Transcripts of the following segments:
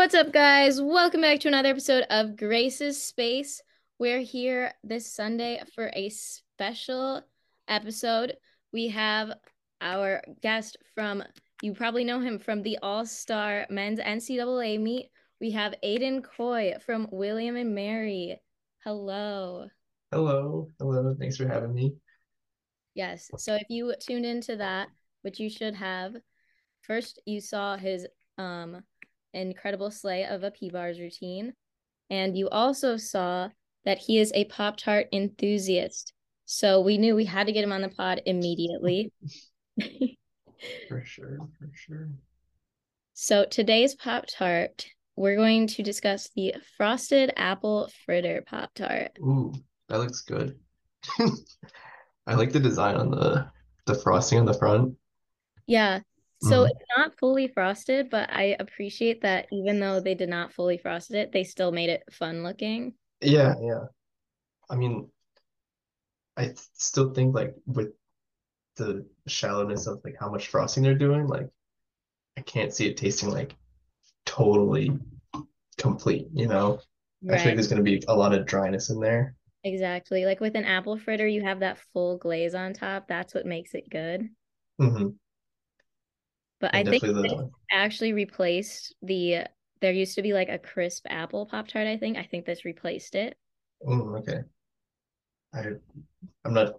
What's up, guys? Welcome back to another episode of Grace's Space. We're here this Sunday for a special episode. We have our guest from, you probably know him from the All Star Men's NCAA meet. We have Aidan Cuy from William and Mary. Hello. Hello. Hello. Thanks for having me. Yes. So if you tuned into that, which you should have, first you saw his um incredible slay of a P-Bars routine. And you also saw that he is a Pop Tart enthusiast. So we knew we had to get him on the pod immediately. for sure, for sure. So today's Pop Tart, we're going to discuss the frosted apple fritter Pop Tart. Ooh, that looks good. I like the design on the the frosting on the front. Yeah, so mm-hmm. it's not fully frosted, but I appreciate that even though they did not fully frosted it, they still made it fun looking. Yeah, yeah. I mean, I still think like with the shallowness of like how much frosting they're doing, like I can't see it tasting like totally complete, you know? Right. I think there's gonna be a lot of dryness in there. Exactly. Like with an apple fritter, you have that full glaze on top. That's what makes it good. Mm-hmm. But I think actually replaced the there used to be like a crisp apple pop tart. I think I think this replaced it. Oh, okay. I I'm not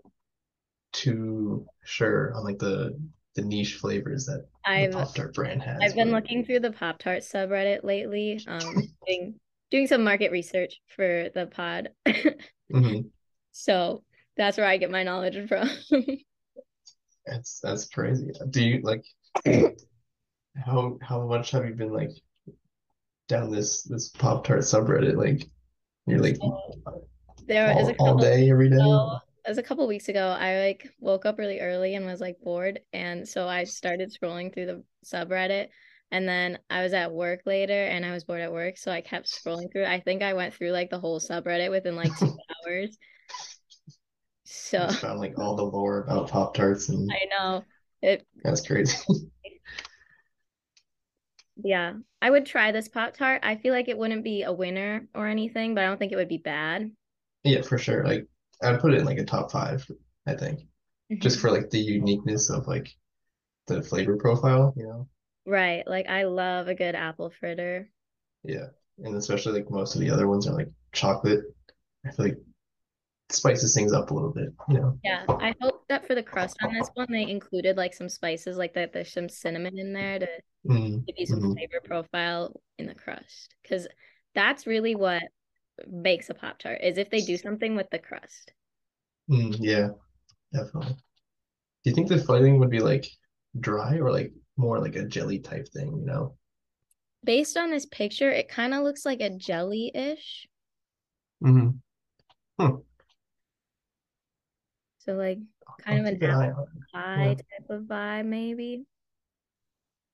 too sure on like the the niche flavors that I've, the Pop Tart brand has. I've been looking through the Pop Tart subreddit lately, um, doing doing some market research for the pod. mm-hmm. So that's where I get my knowledge from. that's that's crazy. Do you like how how much have you been like down this this Pop Tart subreddit? Like you're like there all, is a couple, all day every day. So, as a couple weeks ago, I like woke up really early and was like bored, and so I started scrolling through the subreddit. And then I was at work later and I was bored at work. So I kept scrolling through. I think I went through like the whole subreddit within like two hours. So I found like all the lore about Pop Tarts and I know. It that's crazy. yeah, I would try this Pop Tart. I feel like it wouldn't be a winner or anything, but I don't think it would be bad. Yeah, for sure. Like I'd put it in like a top five, I think. Mm-hmm. Just for like the uniqueness of like the flavor profile, you know? Right. Like I love a good apple fritter. Yeah. And especially like most of the other ones are like chocolate. I feel like spices things up a little bit, you know. Yeah, I hope that for the crust on this one they included like some spices, like that there's some cinnamon in there to mm, give you some mm-hmm. flavor profile in the crust, because that's really what makes a pop tart is if they do something with the crust. Mm, yeah, definitely. Do you think the filling would be like dry or like more like a jelly type thing? You know. Based on this picture, it kind of looks like a jelly ish. Mm-hmm. Hmm. So like kind of an apple pie yeah. type of vibe, maybe.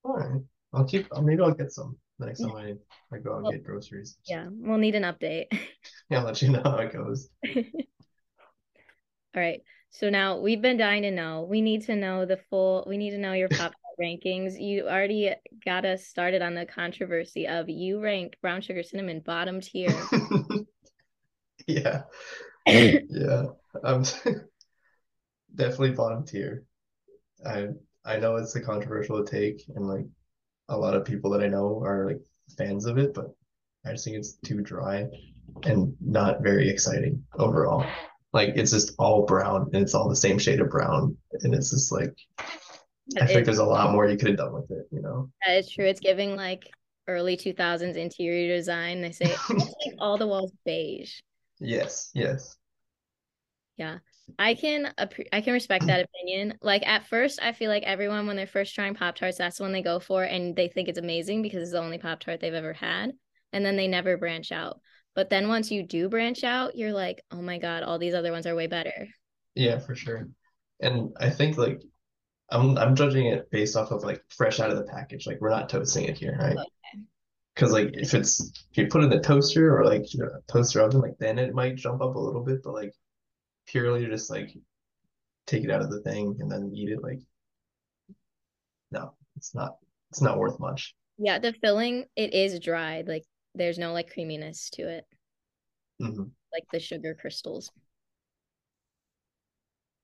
All right. I'll keep maybe I'll get some the next time I, I go out well, and get groceries. Yeah, we'll need an update. yeah, I'll let you know how it goes. All right. So now we've been dying to know. We need to know the full we need to know your pop rankings. You already got us started on the controversy of you ranked brown sugar cinnamon bottom tier. yeah. yeah. Um definitely bottom tier. I I know it's a controversial take, and like a lot of people that I know are like fans of it, but I just think it's too dry and not very exciting overall. Like it's just all brown and it's all the same shade of brown, and it's just like I think there's a lot more you could have done with it, you know. That is true. It's giving like early 2000s interior design. They say all the walls beige. Yes, yes. Yeah. I can I can respect that opinion. Like at first, I feel like everyone when they're first trying Pop Tarts, that's the one they go for, and they think it's amazing because it's the only Pop Tart they've ever had, and then they never branch out. But then once you do branch out, you're like, oh my god, all these other ones are way better. Yeah, for sure. And I think like I'm I'm judging it based off of like fresh out of the package. Like we're not toasting it here, right? Okay. Because like if it's if you put it in the toaster or like you know, toaster oven, like then it might jump up a little bit, but like purely just like take it out of the thing and then eat it like no it's not it's not worth much Yeah, the filling it is dry. Like there's no like creaminess to it, hmm like the sugar crystals.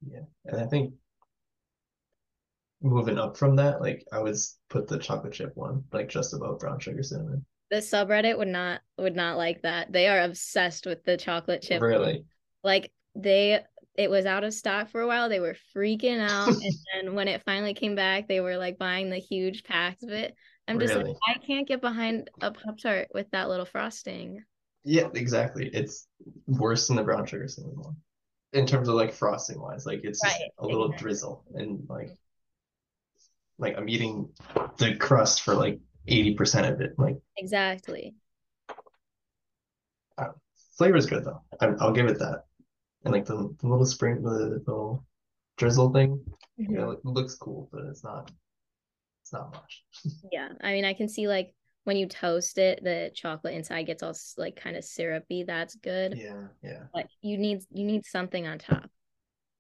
Yeah, and I think moving up from that, like I would put the chocolate chip one like just above brown sugar cinnamon. The subreddit would not would not like that. They are obsessed with the chocolate chip. Really? Like they it was out of stock for a while. They were freaking out. and then when it finally came back, they were like buying the huge packs of it. I'm just like, I can't get behind a Pop Tart with that little frosting. Yeah, exactly. It's worse than the brown sugar cinnamon one in terms of like frosting wise. Like it's Right, a little exactly. drizzle and like like I'm eating the crust for like 80% of it. Like Exactly. uh, flavor's good though. I, I'll give it that. And like the, the little spring, the little drizzle thing, you know, Mhm. it looks cool, but it's not it's not much. Yeah. I mean, I can see like when you toast it, the chocolate inside gets all like kind of syrupy. That's good. Yeah, yeah. But you need you need something on top.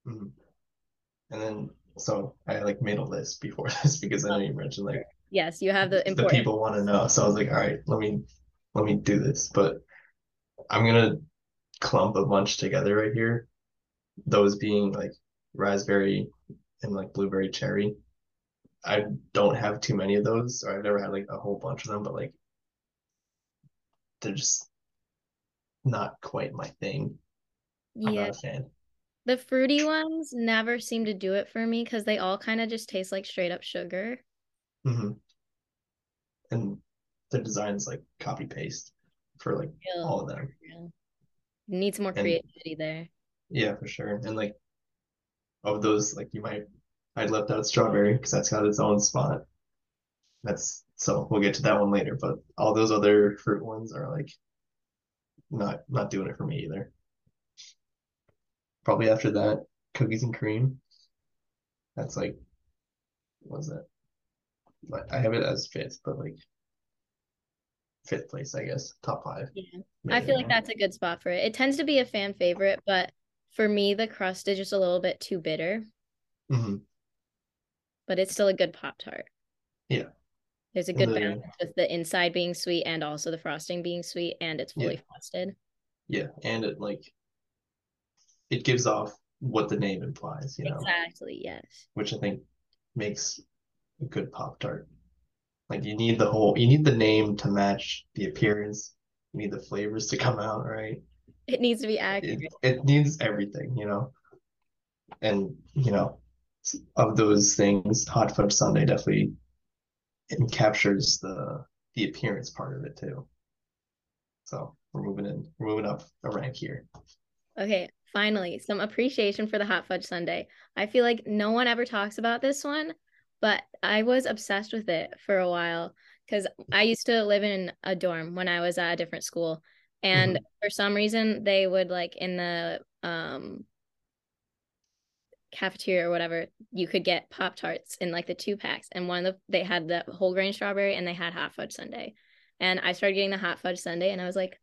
Mhm. And then so I like made a list before this because I know you mentioned like Yes, you have the the people want to know. So I was like, all right, let me let me do this. But I'm gonna clump a bunch together right here. Those being like raspberry and like blueberry cherry. I don't have too many of those, or I've never had like a whole bunch of them, but like they're just not quite my thing. Yeah. not a fan. The fruity ones never seem to do it for me because they all kind of just taste like straight up sugar. hmm And the design's like copy paste for like all of them. Yeah. Need some more And creativity there. yeah, for sure. And like of those, like you might I'd left out strawberry because that's got its own spot. That's so we'll get to that one later, but all those other fruit ones are like not not doing it for me either. Probably after that, cookies and cream. That's like what was it? Like I have it as fifth, but like fifth place, I guess. Top five. Yeah. I feel like that's a good spot for it. It tends to be a fan favorite, but for me, the crust is just a little bit too bitter. Mhm. but it's still a good Pop Tart. Yeah. There's a good the balance with the inside being sweet and also the frosting being sweet, and it's fully yeah, frosted. yeah. And it like it gives off what the name implies, you know, Exactly, yes. which I think makes a good Pop Tart. Like you need the whole you need the name to match the appearance. You need the flavors to come out, right? It needs to be It accurate. it needs everything, you know. And you know, of those things, Hot Fudge Sundae definitely it captures the the appearance part of it too. So we're moving in, we're moving up a rank here. Okay, finally, some appreciation for the hot fudge sundae. I feel like no one ever talks about this one, but I was obsessed with it for a while because I used to live in a dorm when I was at a different school. And Mhm. for some reason, they would like in the um cafeteria or whatever, you could get Pop Tarts in like the two packs. And one of the they had the whole grain strawberry and they had hot fudge sundae. And I started getting the hot fudge sundae and I was like,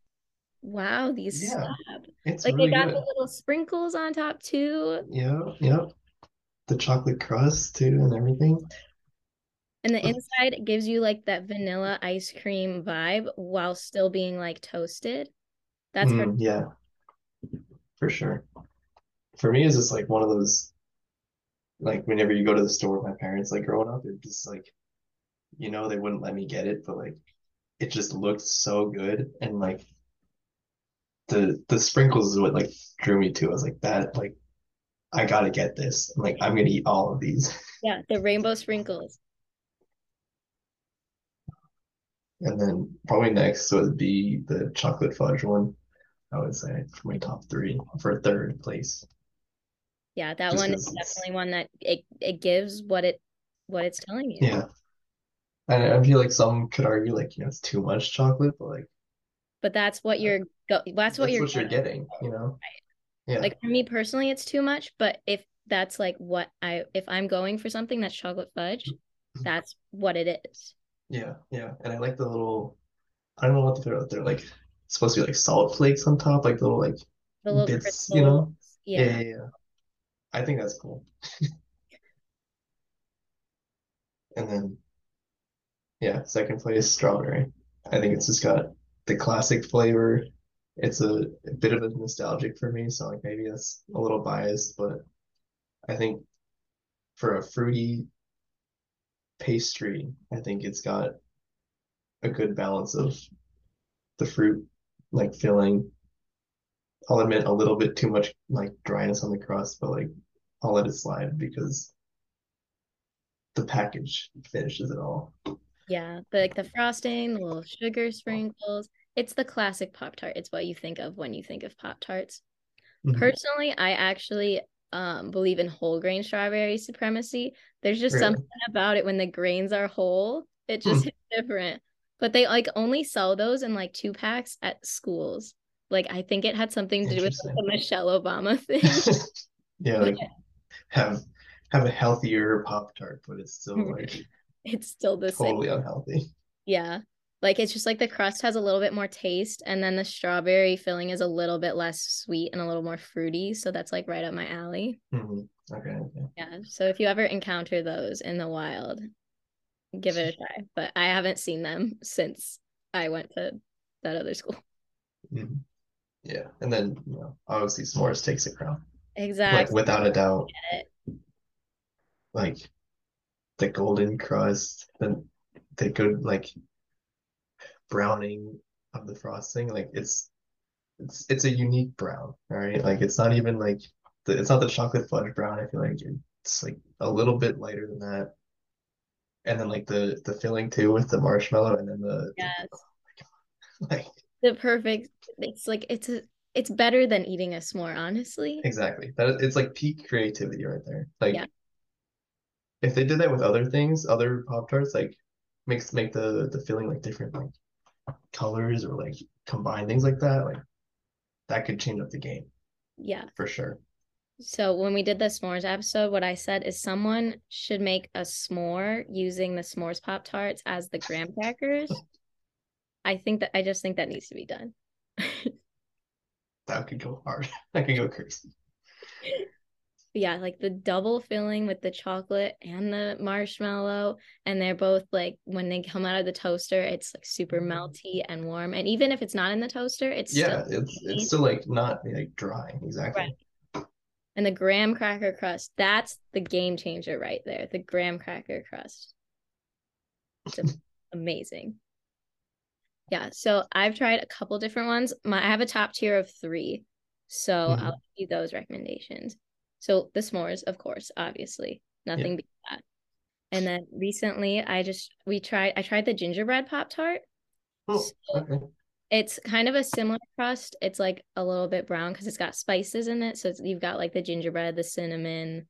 wow, these Yeah, slap. it's Like they really got the little sprinkles on top too. Yeah, yeah. The chocolate crust too and everything. And the inside gives you like that vanilla ice cream vibe while still being like toasted. That's Mm, yeah, for sure. For me, it's just like one of those like whenever you go to the store with my parents, like growing up, it just like you know they wouldn't let me get it, but like it just looked so good and like the the sprinkles is what like drew me to. I was like that like I gotta get this. I'm like I'm gonna eat all of these. yeah, the rainbow sprinkles. And then probably next would be the chocolate fudge one, I would say for my top three for third place. Yeah, that Just one is definitely one that it it gives what it what it's telling you. yeah. And I feel like some could argue like, you know, it's too much chocolate, but like But that's what you're go that's what that's you're what you're getting. getting, you know? Yeah. Like for me personally, it's too much, but if that's like what I if I'm going for something that's chocolate fudge, mm-hmm. that's what it is. Yeah, yeah. And I like the little I don't know what they're they're like supposed to be like salt flakes on top, like little like The little bits, you know? Yeah, Yeah. yeah, yeah. I think that's cool. And then yeah, second place strawberry. I think it's just got the classic flavor. It's a, a bit of a nostalgic for me, so like maybe that's a little biased, but I think for a fruity pastry, I think it's got a good balance of the fruit like filling. I'll admit a little bit too much like dryness on the crust, but like I'll let it slide because the package finishes it all. Yeah, the, like the frosting, the little sugar sprinkles. It's the classic Pop Tart. It's what you think of when you think of Pop Tarts. Mhm. Personally, I actually um believe in whole grain strawberry supremacy. There's just Really? something about it when the grains are whole. It just Hmm. hits different. But they like only sell those in like two packs at schools. Like I think it had something to do with Interesting. the Michelle Obama thing. Yeah, like have have a healthier Pop Tart, but it's still like It's still the same. totally unhealthy. Yeah. Like it's just like the crust has a little bit more taste and then the strawberry filling is a little bit less sweet and a little more fruity. So that's like right up my alley. Mhm. Okay, okay. Yeah. So if you ever encounter those in the wild, give it a try. But I haven't seen them since I went to that other school. Mhm. Yeah, and then you know, obviously s'mores takes a crown. Exactly. Like without a doubt, like the golden crust, the the good like browning of the frosting, like it's it's it's a unique brown, all right? Like it's not even like the it's not the chocolate fudge brown. I feel like it's like a little bit lighter than that. And then like the the filling too with the marshmallow and then the, the Yes. like The perfect it's like it's a it's better than eating a s'more, honestly. exactly. That it's like peak creativity right there. Like Yeah. if they did that with other things, other Pop Tarts, like makes make the the filling like different like colors or like combine things like that, like that could change up the game Yeah. for sure. So when we did the s'mores episode, what I said is someone should make a s'more using the s'mores Pop Tarts as the graham crackers. I think that I just think that needs to be done. That could go hard. That could go crazy. Yeah, like the double filling with the chocolate and the marshmallow, and they're both like when they come out of the toaster, it's like super melty and warm. And even if it's not in the toaster, it's Yeah, still it's it's still like not like dry. Exactly. Right. and the graham cracker crust, that's the game changer right there. The graham cracker crust. It's amazing. Yeah, so I've tried a couple different ones. My I have a top tier of three. So Mhm. I'll give you those recommendations. So the s'mores, of course, obviously. Nothing beats that. And then recently I just we tried I tried the gingerbread pop tart. Oh, okay. It's kind of a similar crust. It's like a little bit brown because it's got spices in it. So it's, you've got like the gingerbread, the cinnamon,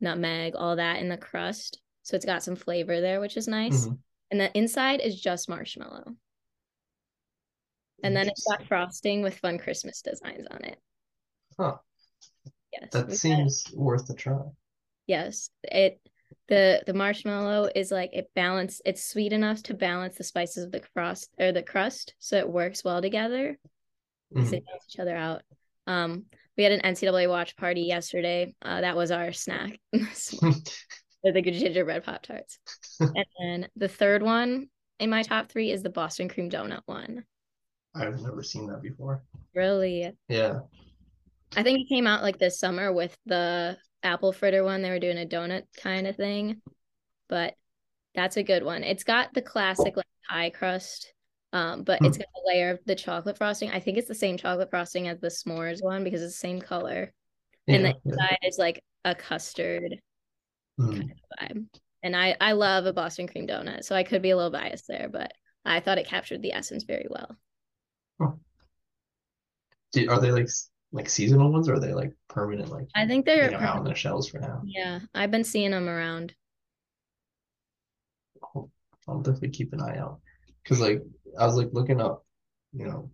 nutmeg, all that in the crust. So it's got some flavor there, which is nice. Mhm. And the inside is just marshmallow. And then it's got frosting with fun Christmas designs on it. Huh. Yes. That seems worth a try. yes. It the the marshmallow is like it balance it's sweet enough to balance the spices of the crust or the crust so it works well together. Mhm. They balance each other out. Um we had an NCAA watch party yesterday. Uh that was our snack. the gingerbread pop tarts. and then the third one in my top three is the Boston cream donut one. I've never seen that before. Really Yeah. I think it came out like this summer with the apple fritter one. They were doing a donut kind of thing, but that's a good one. It's got the classic like pie crust, um, but it's got a layer of the chocolate frosting. I think it's the same chocolate frosting as the s'mores one because it's the same color, and Yeah. the yeah. inside is like a custard Mhm. vibe. And I I love a Boston cream donut, so I could be a little biased there, but I thought it captured the essence very well. Do- Are they like like seasonal ones or are they like permanent like I think they're know out on the shelves for now? yeah. I've been seeing them around. I'll, I'll definitely keep an eye out because like I was like looking up, you know,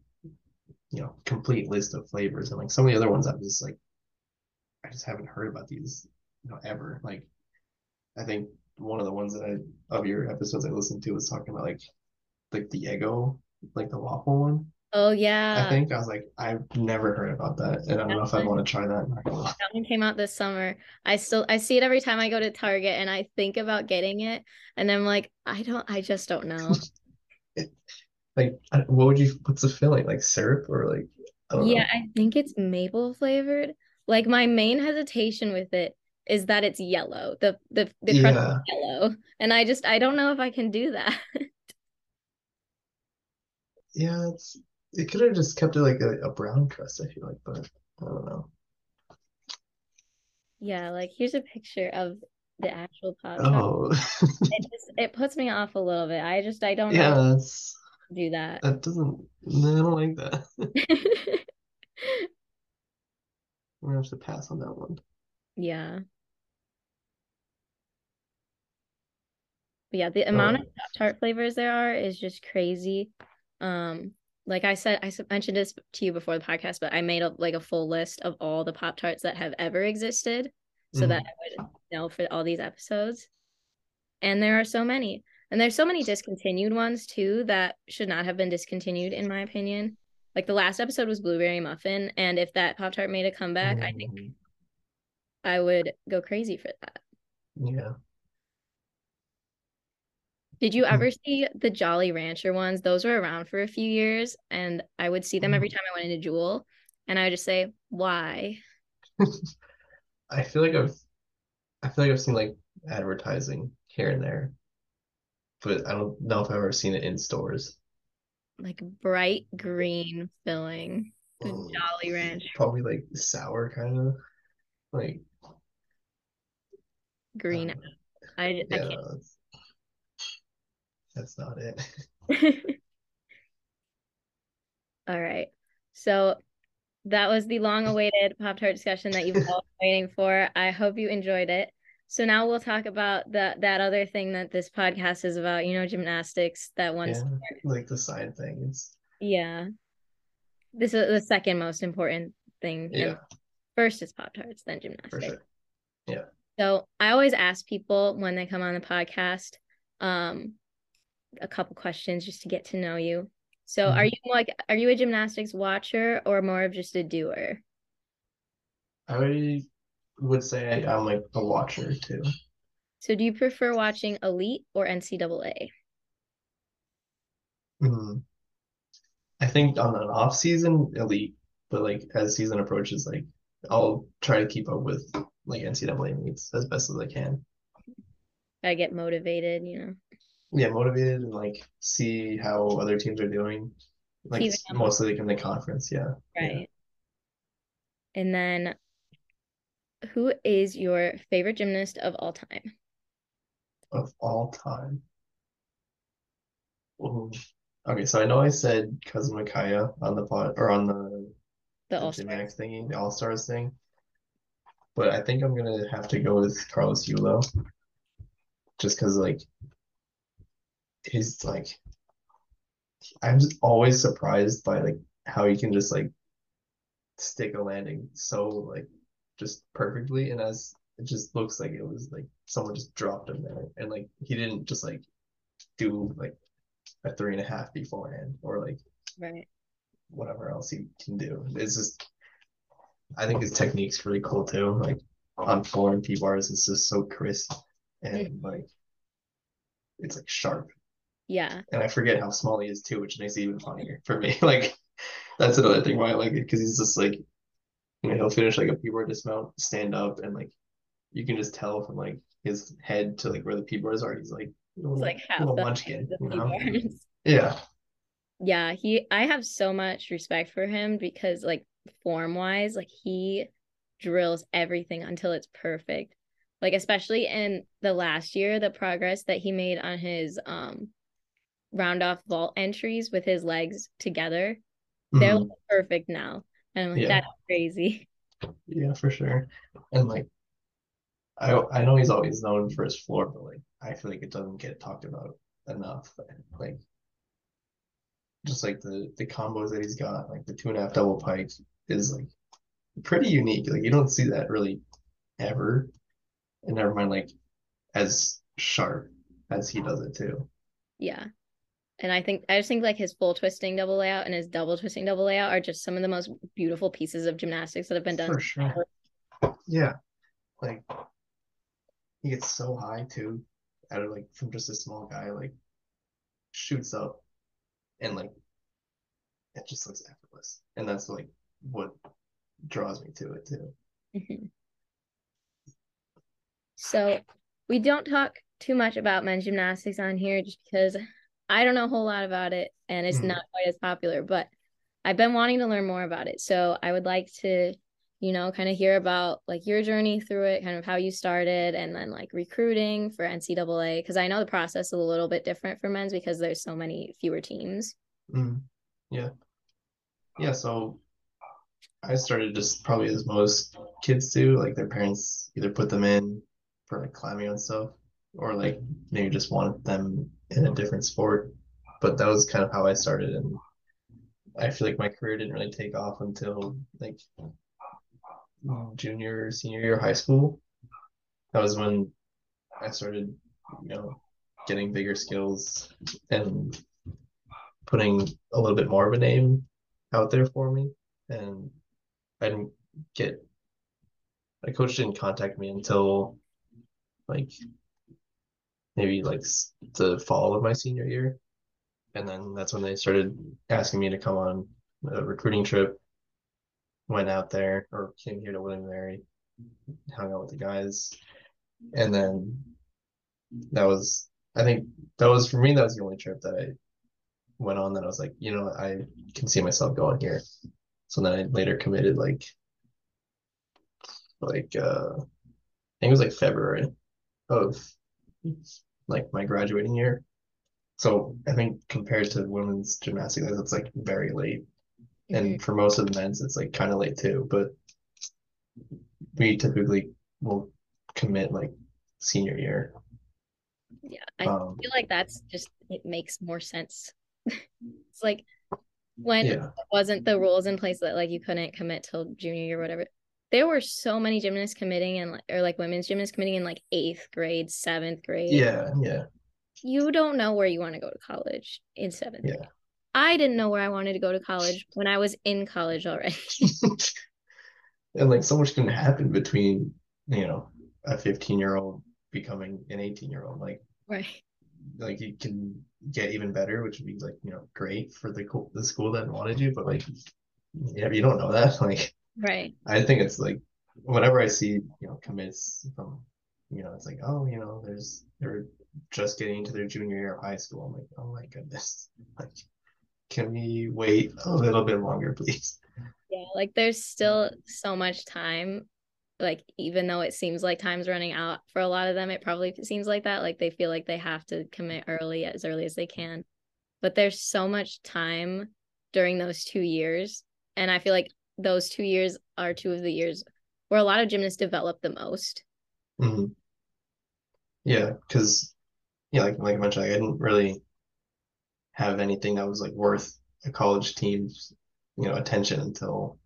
you know, complete list of flavors and like some of the other ones I'm just like I just haven't heard about these, you know, ever. Like I think one of the ones that I of your episodes I listened to was talking about like like the Eggo, like the waffle one. Oh yeah. I think I was like, I've never heard about that, and I don't know if I want to try that. That one came out this summer. I still I see it every time I go to Target and I think about getting it and I'm like, I don't I just don't know. Like, what would you? What's the filling? Like syrup or like I don't Yeah, know. I think it's maple flavored. Like my main hesitation with it is that it's yellow. The the the crust is Yeah, yellow. And I just I don't know if I can do that. yeah. It's it could have just kept it like a, a brown crust. I feel like, but I don't know. Yeah, like here's a picture of the actual Pop Tart. Oh, It just it puts me off a little bit. I just I don't know yeah. I That's do that. that doesn't. No, I don't like that. I'm gonna have to pass on that one. Yeah. But yeah, the amount of. Pop-Tart flavors there are is just crazy. Um, like I said, I mentioned this to you before the podcast, but I made a like a full list of all the Pop-Tarts that have ever existed so that Mhm. I would know for all these episodes. And there are so many. And there's so many discontinued ones too that should not have been discontinued, in my opinion. Like the last episode was Blueberry Muffin, and if that Pop-Tart made a comeback, I think Mm, I would go crazy for that. yeah. Did you ever see the Jolly Rancher ones? Those were around for a few years, and I would see them every time I went into Jewel, and I would just say, "Why?" I feel like I've I feel like I've seen like advertising here and there, but I don't know if I've ever seen it in stores. Like bright green filling, the Mm, Jolly Rancher Probably like sour kind of like green. um, I I yeah, that's, not it. All right, so that was the long-awaited Pop-Tart discussion that you've all been waiting for. I hope you enjoyed it. So now we'll talk about that that other thing that this podcast is about. You know, gymnastics. That one Yeah, like the side things. Yeah. This is the second most important thing. yeah, And first is Pop Tarts, then gymnastics. sure. Yeah. So I always ask people when they come on the podcast, um, a couple questions just to get to know you. So are Mhm. you like are you a gymnastics watcher or more of just a doer? I would say I'm like a watcher too. So do you prefer watching Elite or NCAA? Mhm. I think on an off season, elite, but like as season approaches, like I'll try to keep up with like NCAA meets as best as I can. I get motivated, you know. Yeah, motivated and like see how other teams are doing. Like up. mostly like in the conference, yeah. Yeah. Right. And then who is your favorite gymnast of all time? Of all time. Ooh. Okay, so I know I said cousin Micaiah on the pod or on the The the All Gymnastics Stars. thingy, the All Stars thing. But I think I'm gonna have to go with Carlos Yulo, just because like he's like I'm just always surprised by like how he can just like stick a landing so like just perfectly, and as it just looks like it was like someone just dropped him there, and like he didn't just like do like a three and a half beforehand or like Right. whatever else he can do. It's just I think his technique's really cool too. Like on floor and P bars, it's just so crisp and like it's like sharp. Yeah. And I forget how small he is too, which makes it even funnier for me. Like that's another thing why I like it because he's just like you know he'll finish like a P bar dismount, stand up, and like you can just tell from like his head to like where the P bars are. He's like It's like half munchkin, you know? Yeah. Yeah, he I have so much respect for him because like form wise, like he drills everything until it's perfect. Like especially in the last year, the progress that he made on his um round off vault entries with his legs together, they're Mhm. like, perfect now. And I'm like, Yeah. that's crazy. Yeah, for sure. And like I I know he's always known for his floor, but like I feel like it doesn't get talked about enough. And Like just like the the combos that he's got, like the two and a half double pike is like pretty unique. Like you don't see that really ever. And never mind like as sharp as he does it too. Yeah. And I think I just think like his full twisting double layout and his double twisting double layout are just some of the most beautiful pieces of gymnastics that have been done. For sure. Yeah. Like he gets so high too. Out of like from just a small guy, like shoots up and like it just looks effortless. And that's like what draws me to it too. Mm-hmm. So we don't talk too much about men's gymnastics on here just because I don't know a whole lot about it and it's mm. not quite as popular, but I've been wanting to learn more about it. So I would like to, you know, kind of hear about like your journey through it, kind of how you started and then like recruiting for NCAA. Cause I know the process is a little bit different for men's because there's so many fewer teams. Mm. Yeah. Yeah. So I started just probably as most kids do, like their parents either put them in for like climbing and stuff, or like maybe just wanted them in a different sport. But that was kind of how I started, and I feel like my career didn't really take off until like junior, senior year of high school. That was when I started, you know, getting bigger skills and putting a little bit more of a name out there for me. And I didn't get my coach didn't contact me until like maybe like the fall of my senior year. And then that's when they started asking me to come on a recruiting trip. Went out there or came here to William Mary, hung out with the guys. And then that was, I think that was for me, that was the only trip that I went on that I was like, you know, I can see myself going here. So then I later committed like, like, uh, I think it was like February of like my graduating year. So I think compared to women's gymnastics, it's like very late. Mm-hmm. And for most of the men's, it's like kind of late too. But we typically will commit like senior year. Yeah, I um, feel like that's just it makes more sense. it's like when yeah. wasn't the rules in place that like you couldn't commit till junior year, or whatever there were so many gymnasts committing and or like women's gymnasts committing in like eighth grade, seventh grade. Yeah, yeah. You don't know where you want to go to college in seventh yeah. grade. I didn't know where I wanted to go to college when I was in college already. and like so much can happen between, you know, a 15 year old becoming an 18 year old. Like, right. Like you can get even better, which would be like, you know, great for the the school that wanted you, but like, yeah, you don't know that. Like, Right. I think it's like whenever I see, you know, commits from, you know, it's like, oh, you know, there's they're just getting into their junior year of high school. I'm like, oh my goodness. Like, can we wait a little bit longer, please? Yeah, like there's still so much time. Like, even though it seems like time's running out for a lot of them, it probably seems like that. Like they feel like they have to commit early as early as they can. But there's so much time during those two years. And I feel like those two years are two of the years where a lot of gymnasts develop the most. Mm-hmm. Yeah, because yeah, like like I mentioned, I didn't really have anything that was like worth a college team's you know attention until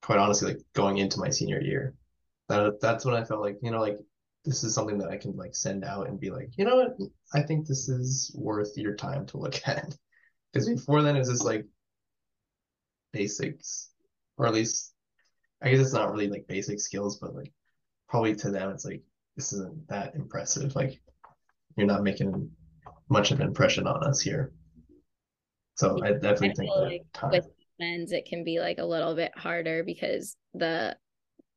quite honestly like going into my senior year. That that's when I felt like you know like this is something that I can like send out and be like you know what I think this is worth your time to look at. Because before then it was just like basics or at least I guess it's not really like basic skills, but like probably to them it's like this isn't that impressive. Like you're not making much of an impression on us here. So I definitely I think like time. with men's it can be like a little bit harder because the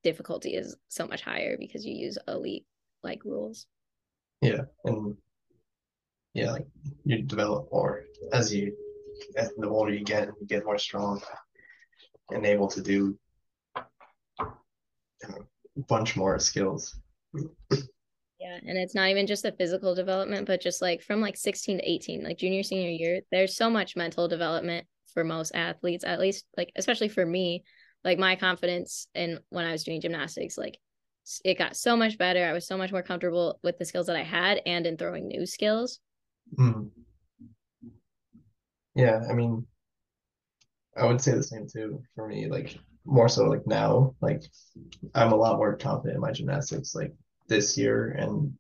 difficulty is so much higher because you use elite like rules. Yeah, and yeah, like you develop more as you as the older you get, you get more strong and able to do a bunch more skills. Yeah, and it's not even just the physical development, but just like from like 16 to 18, like junior senior year, there's so much mental development for most athletes, at least like especially for me, like my confidence in when I was doing gymnastics, like it got so much better. I was so much more comfortable with the skills that I had and in throwing new skills. Mm. Yeah, I mean, I would say the same too for me. Like more so like now, like I'm a lot more confident in my gymnastics like this year and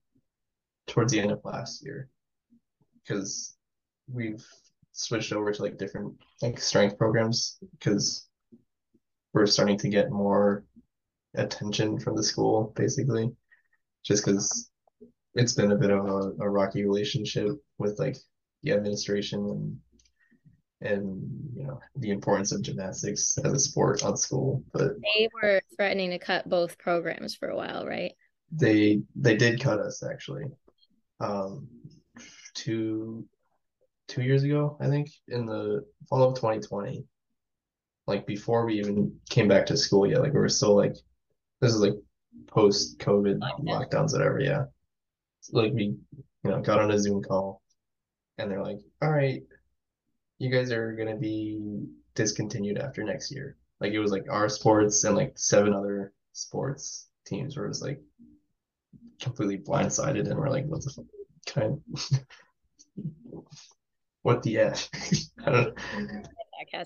towards the end of last year. Because we've switched over to like different like strength programs because we're starting to get more attention from the school, basically, just because it's been a bit of a, a rocky relationship with like the administration and and you know the importance of gymnastics as a sport on school. But they were threatening to cut both programs for a while, right? They they did cut us actually. Um, two two years ago, I think, in the fall of 2020. Like before we even came back to school yet, like we were still like this is like post COVID lockdowns, whatever. Yeah, so, like we you know got on a Zoom call, and they're like, "All right, you guys are gonna be discontinued after next year." Like it was like our sports and like seven other sports teams were just like completely blindsided, and we're like, "What the fuck?" Kind of, what the f? I don't.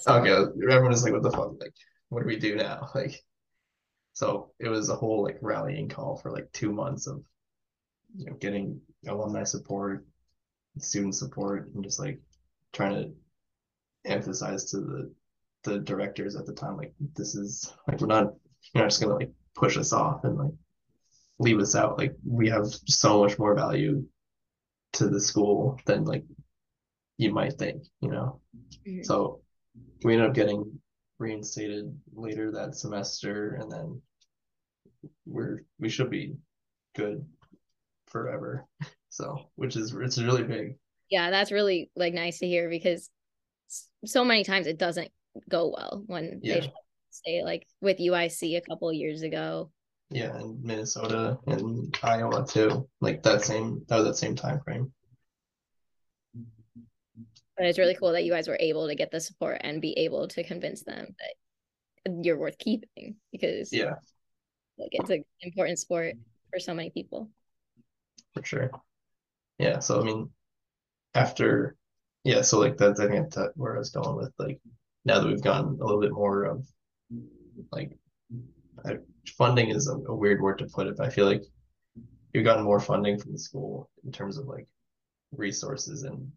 Okay, everyone is like, "What the fuck?" Like, what do we do now? Like, so it was a whole like rallying call for like two months of you know getting alumni support, student support, and just like trying to emphasize to the the directors at the time like this is like we're not you're not just gonna like push us off and like leave us out. Like we have so much more value to the school than like you might think, you know. Mm-hmm. So we ended up getting reinstated later that semester and then we're we should be good forever so which is it's really big yeah that's really like nice to hear because so many times it doesn't go well when yeah. they stay like with UIC a couple years ago. Yeah in Minnesota and Iowa too like that same that was that same time frame but it's really cool that you guys were able to get the support and be able to convince them that you're worth keeping because yeah. like it's an important sport for so many people. For sure. Yeah so i mean after yeah so like that's i think that's where i was going with like now that we've gotten a little bit more of like I, funding is a, a weird word to put it but i feel like we've gotten more funding from the school in terms of like resources and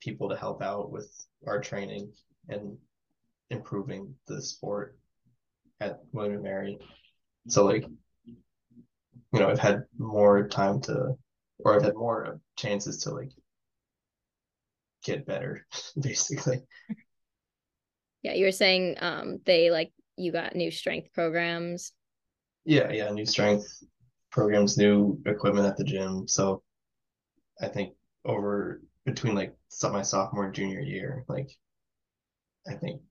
people to help out with our training and improving the sport at William and Mary. So like, you know, I've had more time to, or I've had more chances to like get better, basically. Yeah, you were saying um they like you got new strength programs. Yeah, yeah, new strength programs, new equipment at the gym. So I think over between like my sophomore and junior year, like I think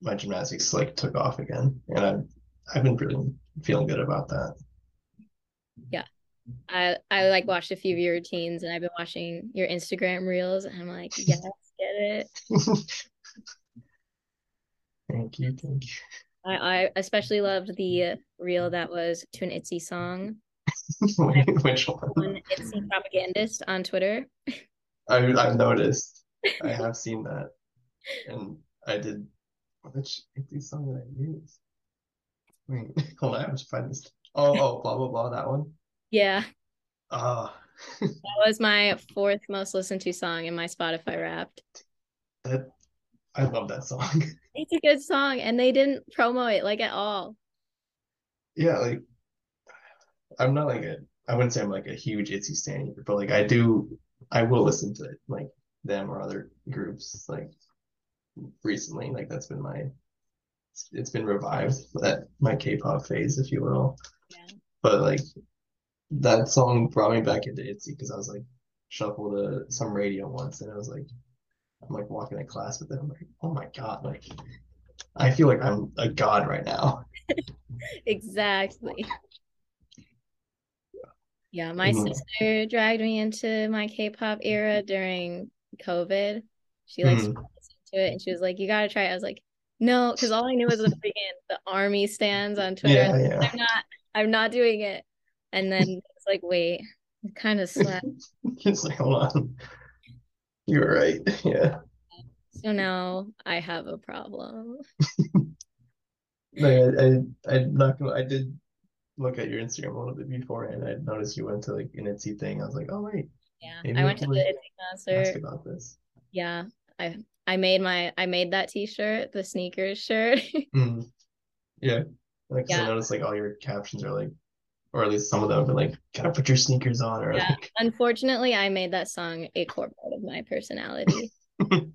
my gymnastics like took off again, and I've I've been really feeling good about that. Yeah, I I like watched a few of your routines, and I've been watching your Instagram reels, and I'm like, yes, get it. thank you, thank you. I I especially loved the reel that was to an Itzy song. Which one? Itzy propagandist on Twitter. I I've noticed. I have seen that, and I did. Which Itzy song did I use? Wait, hold on. I have to find this. Oh, oh, blah blah blah. That one. Yeah. Ah. Uh, that was my fourth most listened to song in my Spotify Wrapped. That I love that song. It's a good song, and they didn't promo it like at all. Yeah, like I'm not like a I wouldn't say I'm like a huge Itzy stan, but like I do I will listen to it, like them or other groups like recently. Like that's been my it's been revived that my K-pop phase, if you will. Yeah. But like that song brought me back into Itzy because I was like shuffled to some radio once and I was like I'm like walking to class with them. I'm like, oh my god, like I feel like I'm a god right now. exactly. Yeah, my mm-hmm. sister dragged me into my K-pop era during COVID. She likes mm-hmm. to it, and she was like, "You gotta try." it. I was like, "No," because all I knew was the freaking the army stands on Twitter. Yeah, yeah. I'm not. I'm not doing it. And then it's like, wait, it kind of slept. it's like, hold on. You're right. Yeah. So now I have a problem. like I, I, I'm not gonna. I did look at your Instagram a little bit before, and I noticed you went to like an Itzy thing. I was like, oh wait. Yeah, I went to the Itzy concert. Ask about this. Yeah, I I made my I made that t-shirt, the sneakers shirt. Mm. Yeah. Like 'cause I noticed like all your captions are like, or at least some of them like, gotta put your sneakers on, or Yeah. like, Unfortunately, I made that song a core part of my personality.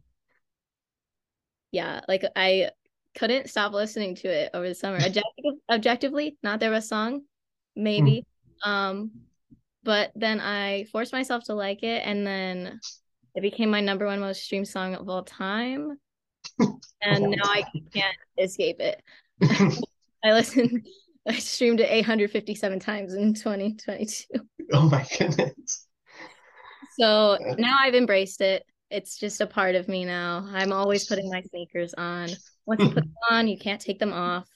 Yeah, like I couldn't stop listening to it over the summer. Objective, objectively, not their best song, maybe. Um, but then I forced myself to like it, and then it became my number one most streamed song of all time. And now I can't escape it. I listened, I streamed it 857 times in 2022. oh my goodness. So now I've embraced it. It's just a part of me now. I'm always putting my sneakers on. Once you put them on, you can't take them off.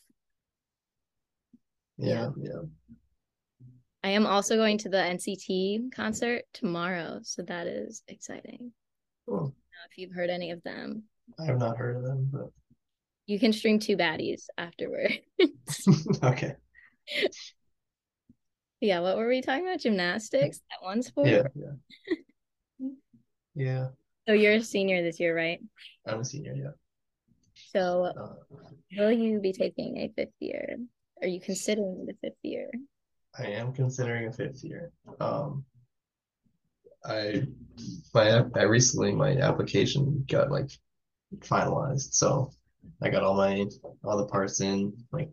Yeah, yeah. I am also going to the NCT concert tomorrow, so that is exciting. Well, I don't know if you've heard any of them. I have not heard of them, but You can stream two baddies afterward. okay. Yeah, what were we talking about? Gymnastics, that one sport. Yeah, yeah. Yeah, So you're a senior this year, right? I'm a senior, yeah. So Uh, will you be taking a fifth year? Are you considering the fifth year? I am considering a fifth year. Um, I my I recently my application got like finalized, so I got all my all the parts in. Like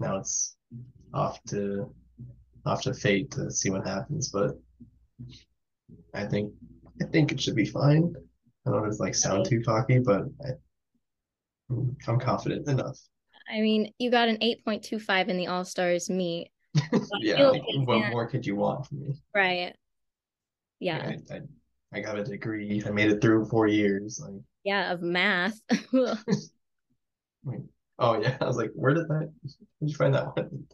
now it's off to off to fate to see what happens, but I think I think it should be fine. I don't know if it's like sound too cocky, but I, I'm confident enough. I mean, you got an 8.25 in the All Stars meet. Yeah, like, what more could you want from me? Right. Yeah. I, I, I got a degree. I made it through four years. Like, Yeah, of math. like, oh yeah. I was like, where did that? Did you find that one?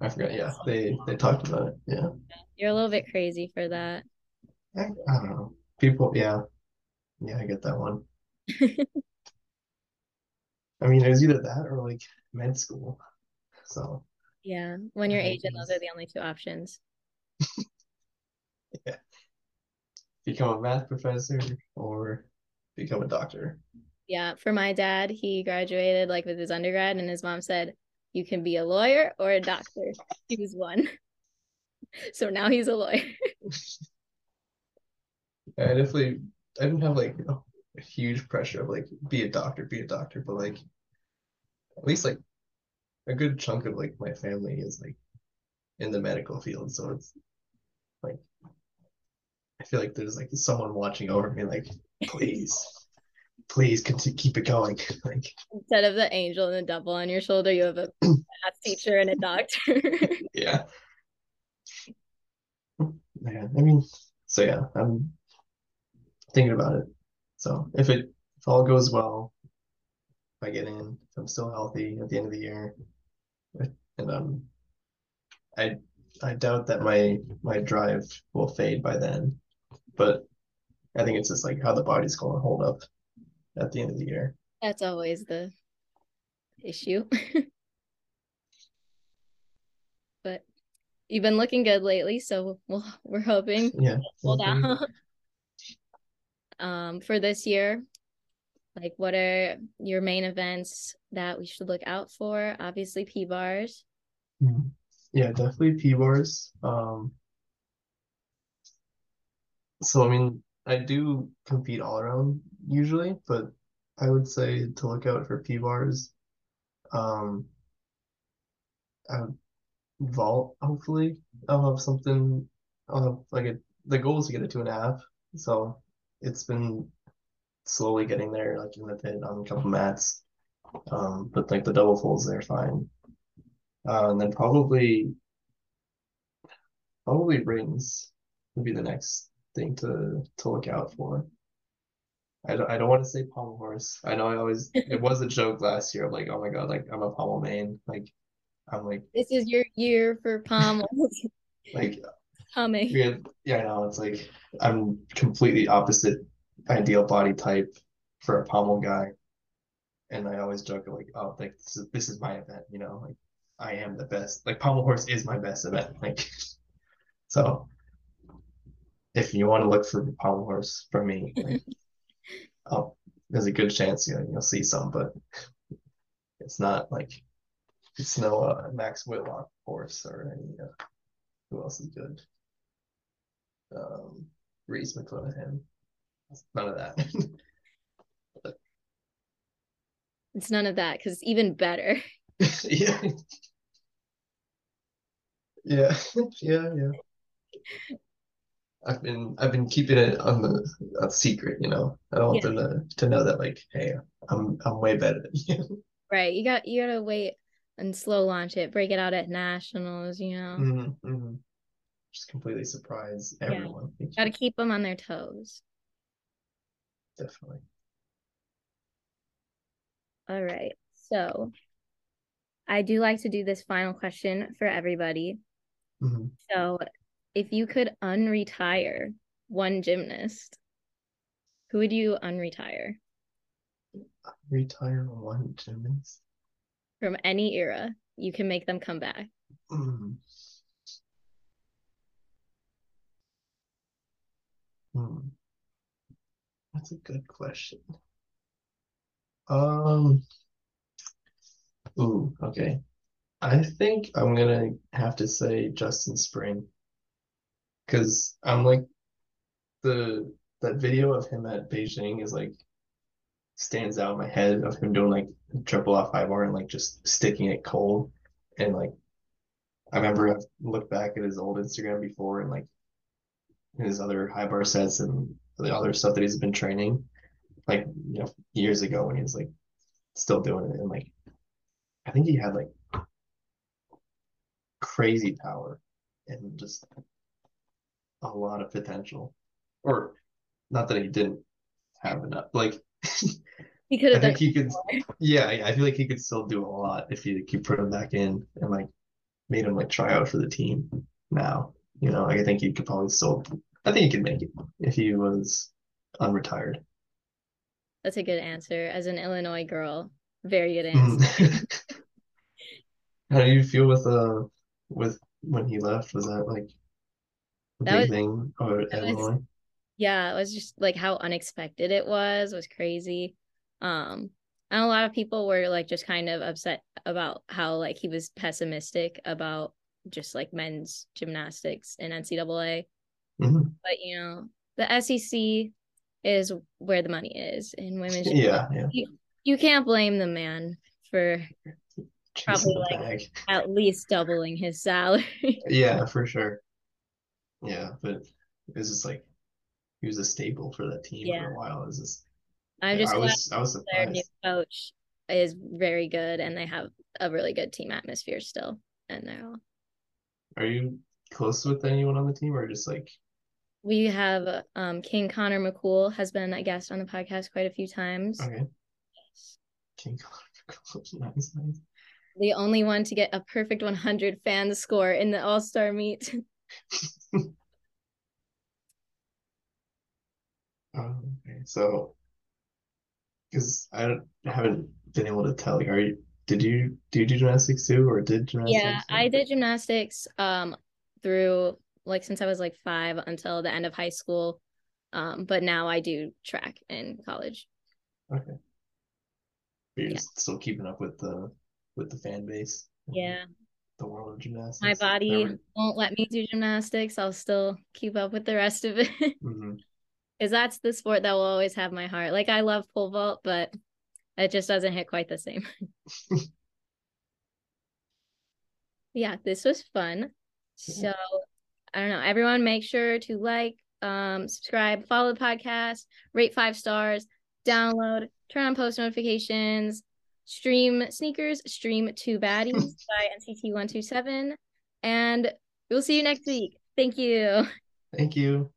I forgot. Yeah, they they talked about it. Yeah, You're a little bit crazy for that. I, I don't know. People, yeah, yeah, I get that one. I mean, it was either that or like med school. So Yeah. When you're Asian, those are the only two options. Yeah. Become a math professor or become a doctor. Yeah. For my dad, he graduated like with his undergrad, and his mom said, You can be a lawyer or a doctor. Choose one. So now he's a lawyer. I definitely I didn't have like a, a huge pressure of like be a doctor, be a doctor, but like at least like a good chunk of like my family is like in the medical field, so it's like I feel like there's like someone watching over me, like please, please continue, keep it going, like Instead of the angel and the devil on your shoulder, you have a math teacher and a doctor. yeah, yeah. I mean, so yeah, I'm thinking about it. So if it if all goes well, if I get in, if I'm still healthy at the end of the year, and um, I I doubt that my my drive will fade by then, but I think it's just like how the body's going to hold up at the end of the year. That's always the issue. but you've been looking good lately, so we'll, we're hoping Yeah. hold out. um, for this year, like what are your main events that we should look out for? Obviously, P bars. Mhm. Yeah, definitely P bars. Um, so I mean, I do compete all around usually, but I would say to look out for P bars. Um, vault, hopefully. I'll have something, I'll have like a, the goal is to get a two and a half. So it's been slowly getting there, like in the pit on a couple mats. Um, but like the double folds, they're fine. Uh, and then probably probably rings would be the next thing to to look out for. I don't, I don't want to say pommel horse. I know I always it was a joke last year. I'm like, oh my God, like I'm a pommel main. Like I'm like This is your year for pommels like coming. yeah, yeah, I know. It's like I'm completely opposite ideal body type for a pommel guy. And I always joke like, oh, like this is this is my event, you know, like I am the best. Like pommel horse is my best event. Like so if you want to look for the pommel horse for me, like I'll, there's a good chance you know, you'll see some, but it's not like it's no uh, Max Whitlock horse or any uh, who else is good. Um, Rhys McClenaghan. None of that. It's none of that because it's even better. yeah. Yeah. Yeah. Yeah. I've been I've been keeping it on the a secret, you know. I don't want Yeah. them to, to know that like, hey, I'm I'm way better than you. Right. You got you gotta wait and slow launch it, break it out at nationals, you know. Mhm, mhm. Just completely surprise everyone. Gotta keep them on their toes. Definitely. All right. So I do like to do this final question for everybody. Mhm. So if you could unretire one gymnast, who would you unretire Retire one gymnast. from any era? You can make them come back. Mm. Hmm. That's a good question. Um, ooh, okay. I think I'm gonna have to say Justin Spring. Because I'm like the that video of him at Beijing is like stands out in my head of him doing like triple off high bar and like just sticking it cold. And like I remember I've looked back at his old Instagram before and like his other high bar sets and the other stuff that he's been training like you know years ago when he was like still doing it and like I think he had like crazy power and just a lot of potential or not that he didn't have enough like He could I have done think he could yeah I I feel like he could still do a lot if you keep put him back in and like made him like try out for the team now you know like I think he could probably still I think he could make it if he was unretired That's a good answer. As an Illinois girl, very good answer. Mhm. How do you feel with uh with when he left? Was that like That was- or was- Yeah, it was just like how unexpected it was, was crazy. Um, and a lot of people were like just kind of upset about how like he was pessimistic about just like men's gymnastics in NCAA. Mhm. But you know, the SEC is where the money is in women's. Yeah, yeah. You can't blame the man for the like- bag. at least doubling his salary. Yeah, for sure. Yeah, but it was just like he was a staple for that team Yeah. for a while. Was just I'm yeah, just I was I was their new coach is very good and they have a really good team atmosphere still. And they're all Are you close with anyone on the team or just like we have um King Connor McCool has been a guest on the podcast quite a few times. okay, King Connor? Nice, nice. The only one to get a perfect 100 fan score in the All Star meet. Oh, okay. So, because I haven't been able to tell, like, are you, did you do you do gymnastics too, or did gymnastics? Yeah, I did gymnastics um through like since I was like five until the end of high school. Um, but now I do track in college. Okay. But you're Yeah. still keeping up with the with the fan base. Yeah. The world of gymnastics. My body won't let me do gymnastics. I'll still keep up with the rest of it. Because that's the sport that will always have my heart. Like I love pole vault, but it just doesn't hit quite the same. yeah, this was fun. So I don't know. Everyone make sure to like, um, subscribe, follow the podcast, rate five stars, download, turn on post notifications, stream sneakers, stream two baddies by NCT127. And we'll see you next week. Thank you. Thank you.